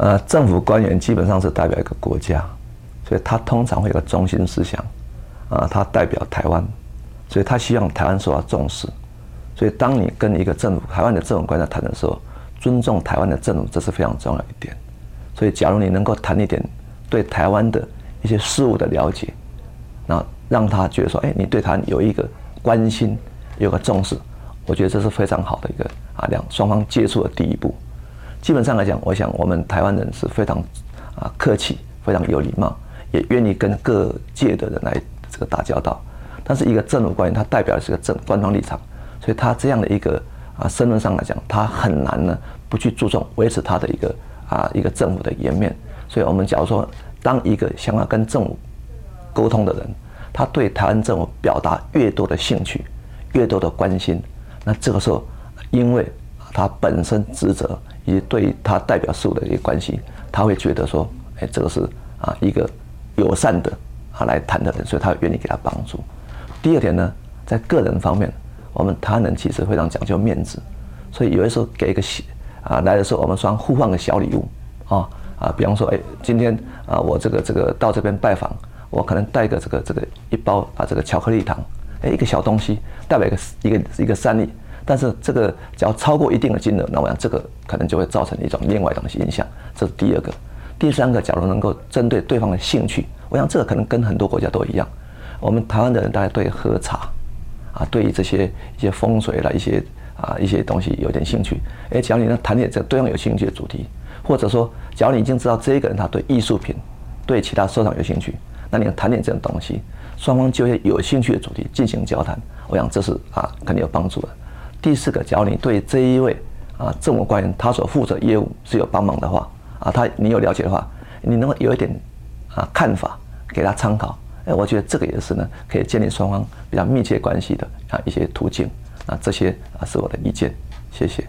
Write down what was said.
呃，政府官员基本上是代表一个国家，所以他通常会有个中心思想，啊，他代表台湾，所以他希望台湾受到重视。所以当你跟一个政府台湾的政府官在谈的时候，尊重台湾的政府，这是非常重要一点。所以，假如你能够谈一点对台湾的一些事物的了解，那让他觉得说，哎，你对他有一个关心，有个重视，我觉得这是非常好的一个啊，两双方接触的第一步。基本上来讲，我想我们台湾人是非常啊客气，非常有礼貌，也愿意跟各界的人来这个打交道。但是一个政府官员，他代表的是个政官方立场，所以他这样的一个啊身份上来讲，他很难呢不去注重维持他的一个。啊，一个政府的颜面，所以我们假如说，当一个想要跟政府沟通的人，他对台湾政府表达越多的兴趣，越多的关心，那这个时候，因为他本身职责以及对他代表事物的一个关系，他会觉得说，哎，这个是啊一个友善的啊来谈的人，所以他愿意给他帮助。第二点呢，在个人方面，我们他人其实非常讲究面子，所以有的时候给一个啊，来的时候我们双互换个小礼物，啊啊，比方说，哎，今天啊，我这个这个到这边拜访，我可能带个这个这个一包啊，这个巧克力糖，哎，一个小东西，代表一个一个一个善意。但是这个只要超过一定的金额，那我想这个可能就会造成一种另外一种影响。这是第二个，第三个，假如能够针对对方的兴趣，我想这个可能跟很多国家都一样。我们台湾的人大家对喝茶，啊，对于这些一些风水啦一些。啊，一些东西有点兴趣，哎，假如你能谈点这对方有兴趣的主题，或者说，假如你已经知道这一个人他对艺术品、对其他收藏有兴趣，那你谈点这种东西，双方就会有兴趣的主题进行交谈，我想这是啊肯定有帮助的。第四个，只要你对这一位啊政务官员他所负责业务是有帮忙的话，啊，他你有了解的话，你能够有一点啊看法给他参考，哎，我觉得这个也是呢，可以建立双方比较密切关系的啊一些途径。啊，这些啊是我的意见，谢谢。